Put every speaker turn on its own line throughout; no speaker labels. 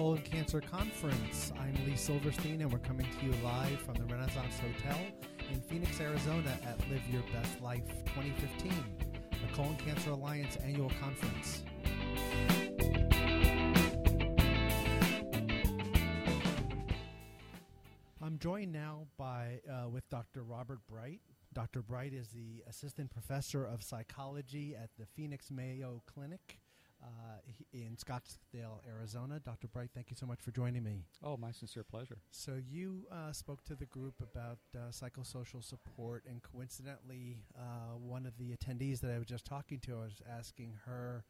Colon Cancer Conference. I'm Lee Silverstein, and we're coming to you live from the Renaissance Hotel in Phoenix, Arizona at Live Your Best Life 2015, the Colon Cancer Alliance annual conference. I'm joined now by uh, with Dr. Robert Bright. Dr. Bright is the assistant professor of psychology at the Phoenix Mayo Clinic uh, in Scottsdale, Arizona. Dr. Bright, thank you so much for joining me.
Oh, my sincere pleasure.
So, you uh, spoke to the group about uh, psychosocial support, and coincidentally, uh, one of the attendees that I was just talking to, I was asking her.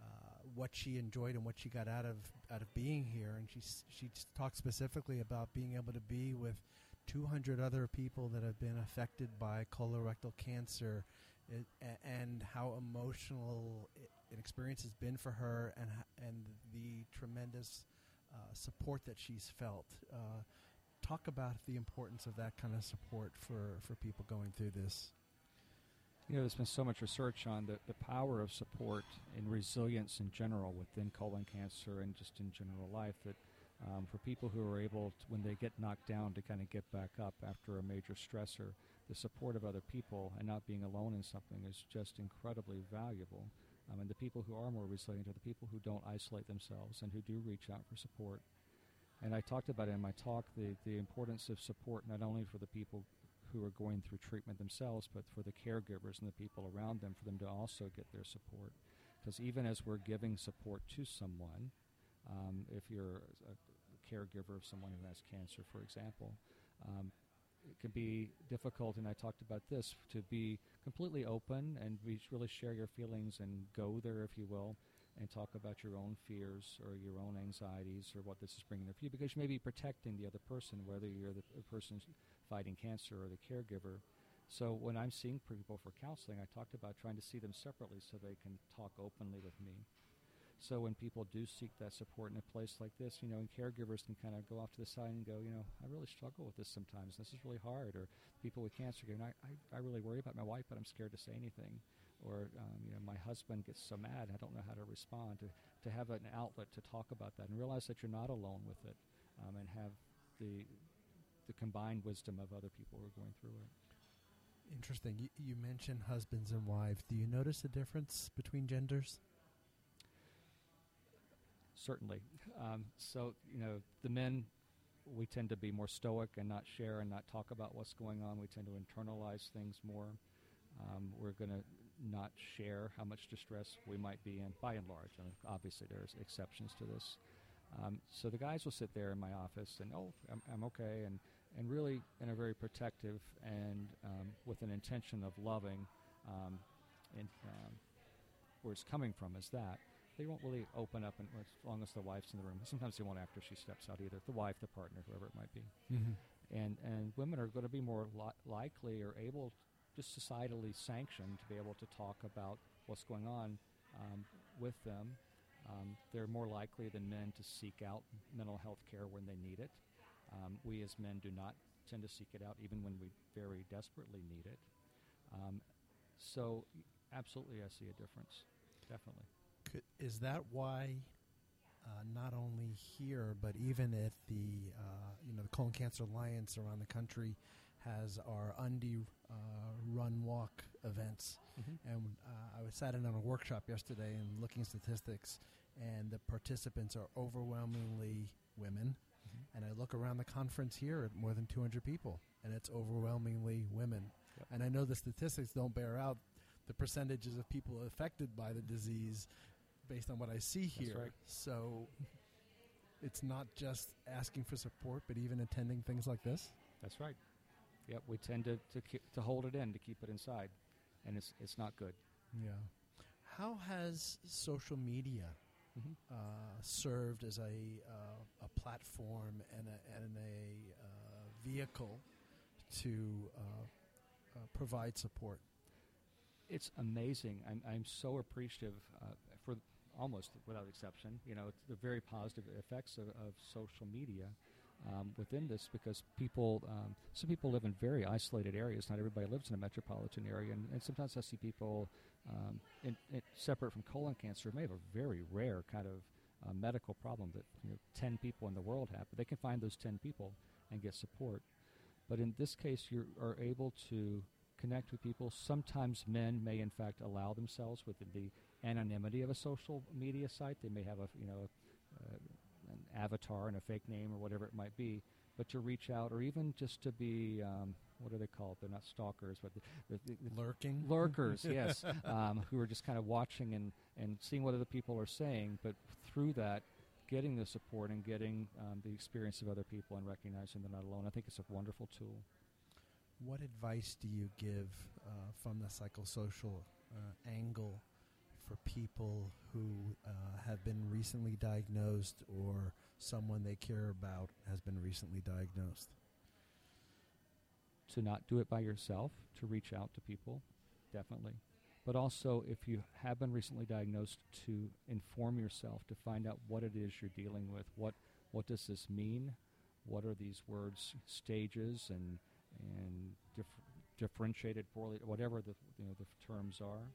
Uh, what she enjoyed and what she got out of out of being here, and she she talked specifically about being able to be with 200 other people that have been affected by colorectal cancer, it, and how emotional it, an experience has been for her, and and the tremendous uh, support that she's felt. Uh, talk about the importance of that kind of support for, for people going through this.
You know, there's been so much research on the, the power of support and resilience in general within colon cancer and just in general life that um, for people who are able, to, when they get knocked down, to kind of get back up after a major stressor, the support of other people and not being alone in something is just incredibly valuable. Um, and the people who are more resilient are the people who don't isolate themselves and who do reach out for support. And I talked about in my talk the, the importance of support not only for the people who are going through treatment themselves, but for the caregivers and the people around them, for them to also get their support. Because even as we're giving support to someone, um, if you're a caregiver of someone who has cancer, for example, um, can be difficult, and I talked about this, to be completely open and be, really share your feelings and go there, if you will, and talk about your own fears or your own anxieties or what this is bringing for you because you may be protecting the other person, whether you're the person fighting cancer or the caregiver. So when I'm seeing people for counseling, I talked about trying to see them separately so they can talk openly with me. So when people do seek that support in a place like this, you know, and caregivers can kind of go off to the side and go, you know, I really struggle with this sometimes. This is really hard. Or people with cancer go, I, I, I really worry about my wife, but I'm scared to say anything or um, you know my husband gets so mad I don't know how to respond. To to have an outlet to talk about that and realize that you're not alone with it, um, and have the the combined wisdom of other people who are going through it.
Interesting. You, you mentioned husbands and wives. Do you notice a difference between genders?
Certainly. Um, so you know the men we tend to be more stoic and not share and not talk about what's going on. We tend to internalize things more. Um, we're going to not share how much distress we might be in, by and large. Mean, obviously, there's exceptions to this. Um, so the guys will sit there in my office and, oh, I'm, I'm okay, and, and really in a very protective and um, with an intention of loving, um, and um, where it's coming from is that they won't really open up and, as long as the wife's in the room. Sometimes they won't after she steps out either. The wife, the partner, whoever it might be. Mm-hmm. And and women are going to be more li- likely or able just societally sanctioned to be able to talk about what's going on um, with them. Um, they're more likely than men to seek out mental health care when they need it. Um, we as men do not tend to seek it out even when we very desperately need it. Um, so, absolutely, I see a difference. Definitely.
Could, is that why uh, not only here, but even at the uh, you know the colon cancer alliance around the country has our Undy uh, run walk events, mm-hmm. and uh, I was sat in on a workshop yesterday and looking at statistics, and the participants are overwhelmingly women. Mm-hmm. And I look around the conference here at more than 200 people, and it's overwhelmingly women. Yep. And I know the statistics don't bear out the percentages of people affected by the disease based on what I see here.
Right.
So it's not just asking for support, but even attending things like this.
That's right. Yep, we tend to to, keep, to hold it in, to keep it inside, and it's it's not good.
Yeah. How has social media mm-hmm. uh, served as a uh, a platform and a, and a uh, vehicle to uh, uh, provide support?
It's amazing. I'm I'm so appreciative uh, almost without exception. You know, the very positive effects of, of social media um, within this because people, um, some people live in very isolated areas. Not everybody lives in a metropolitan area, and, and sometimes I see people um, in, in, separate from colon cancer may have a very rare kind of a medical problem that you know, 10 people in the world have, but they can find those 10 people and get support. But in this case, you are able to connect with people. Sometimes men may, in fact, allow themselves with the anonymity of a social media site. They may have a, you know, uh, an avatar and a fake name or whatever it might be, but to reach out or even just to be um, what are they called? They're not stalkers, but the, the,
the lurking
lurkers, yes, um, who are just kind of watching and, and seeing what other people are saying, but through that, getting the support and getting um, the experience of other people and recognizing they're not alone. I think it's a wonderful tool.
What advice do you give uh, from the psychosocial uh, angle for people who uh, have been recently diagnosed or someone they care about has been recently diagnosed?
To not do it by yourself, to reach out to people, definitely. But also, if you have been recently diagnosed, to inform yourself, to find out what it is you're dealing with. What, what does this mean? What are these words, stages, and, and dif- differentiated poorly, whatever the, you know, the terms are?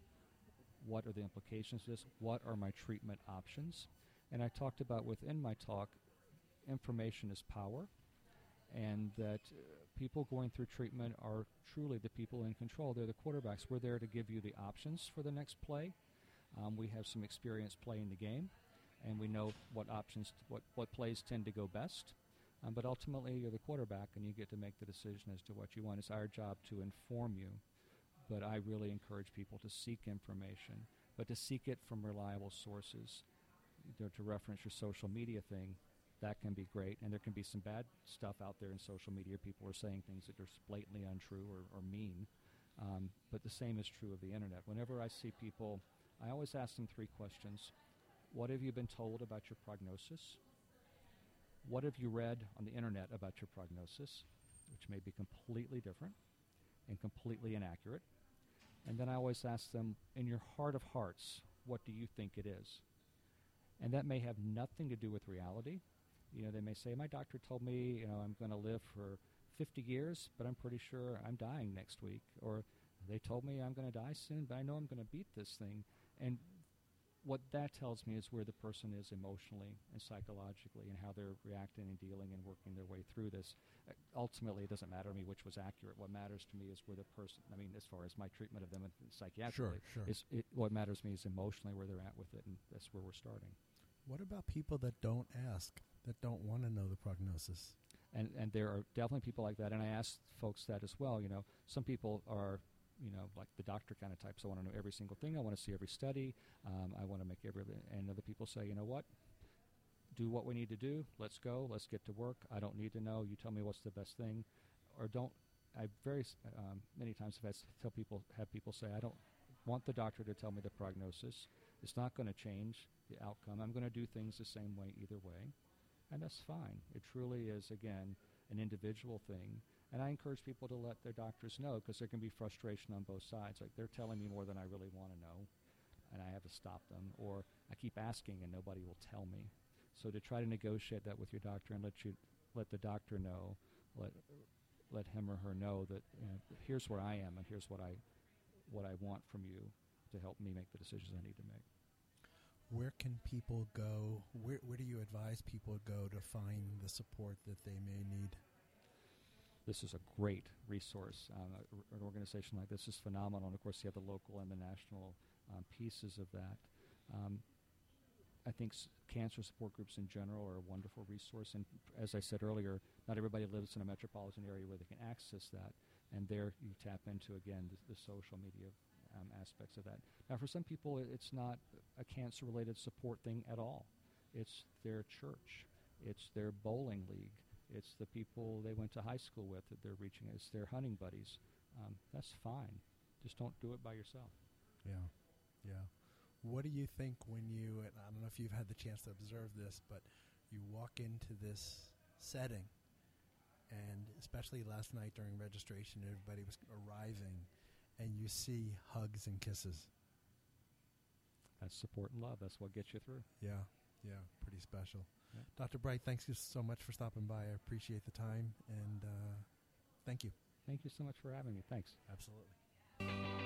What are the implications of this? What are my treatment options? And I talked about within my talk, information is power, and that uh, people going through treatment are truly the people in control. They're the quarterbacks. We're there to give you the options for the next play. Um, we have some experience playing the game, and we know what options, what, what plays tend to go best. Um, but ultimately, you're the quarterback, and you get to make the decision as to what you want. It's our job to inform you but I really encourage people to seek information, but to seek it from reliable sources. Know, to reference your social media thing, that can be great, and there can be some bad stuff out there in social media. People are saying things that are blatantly untrue or, or mean, um, but the same is true of the internet. Whenever I see people, I always ask them three questions. What have you been told about your prognosis? What have you read on the internet about your prognosis, which may be completely different and completely inaccurate? And then I always ask them, in your heart of hearts, what do you think it is? And that may have nothing to do with reality. You know, they may say, my doctor told me, you know, I'm going to live for 50 years, but I'm pretty sure I'm dying next week. Or they told me I'm going to die soon, but I know I'm going to beat this thing. And what that tells me is where the person is emotionally and psychologically and how they're reacting and dealing and working their way through this. Uh, ultimately, it doesn't matter to me which was accurate. What matters to me is where the person, I mean, as far as my treatment of them psychiatrically,
sure, sure.
Is it, what matters to me is emotionally where they're at with it, and that's where we're starting.
What about people that don't ask, that don't want to know the prognosis?
And, and there are definitely people like that, and I ask folks that as well. You know, some people are you know, like the doctor kind of types. I want to know every single thing. I want to see every study. Um, I want to make every. And other people say, you know what? Do what we need to do. Let's go. Let's get to work. I don't need to know. You tell me what's the best thing, or don't. I very um, many times have tell people have people say, I don't want the doctor to tell me the prognosis. It's not going to change the outcome. I'm going to do things the same way either way, and that's fine. It truly is again an individual thing and I encourage people to let their doctors know because there can be frustration on both sides. Like they're telling me more than I really want to know, and I have to stop them. Or I keep asking and nobody will tell me. So to try to negotiate that with your doctor and let you let the doctor know, let let him or her know that you know, here's where I am and here's what I what I want from you to help me make the decisions I need to make.
Where can people go? Where, where do you advise people to go to find the support that they may need?
This is a great resource. Um, an organization like this is phenomenal. And of course, you have the local and the national um, pieces of that. Um, I think s- cancer support groups in general are a wonderful resource. And as I said earlier, not everybody lives in a metropolitan area where they can access that. And there you tap into, again, the, the social media um, aspects of that. Now, for some people, it's not a cancer related support thing at all, it's their church, it's their bowling league it's the people they went to high school with that they're reaching. It's their hunting buddies. Um, that's fine. Just don't do it by yourself.
Yeah, yeah. What do you think when you? And I don't know if you've had the chance to observe this, but you walk into this setting, and especially last night during registration, everybody was arriving, and you see hugs and kisses.
That's support and love. That's what gets you through.
Yeah, yeah, pretty special. Yeah. Dr. Bright, thanks you so much for stopping by. I appreciate the time and uh, thank you.
Thank you so much for having me. Thanks.
Absolutely.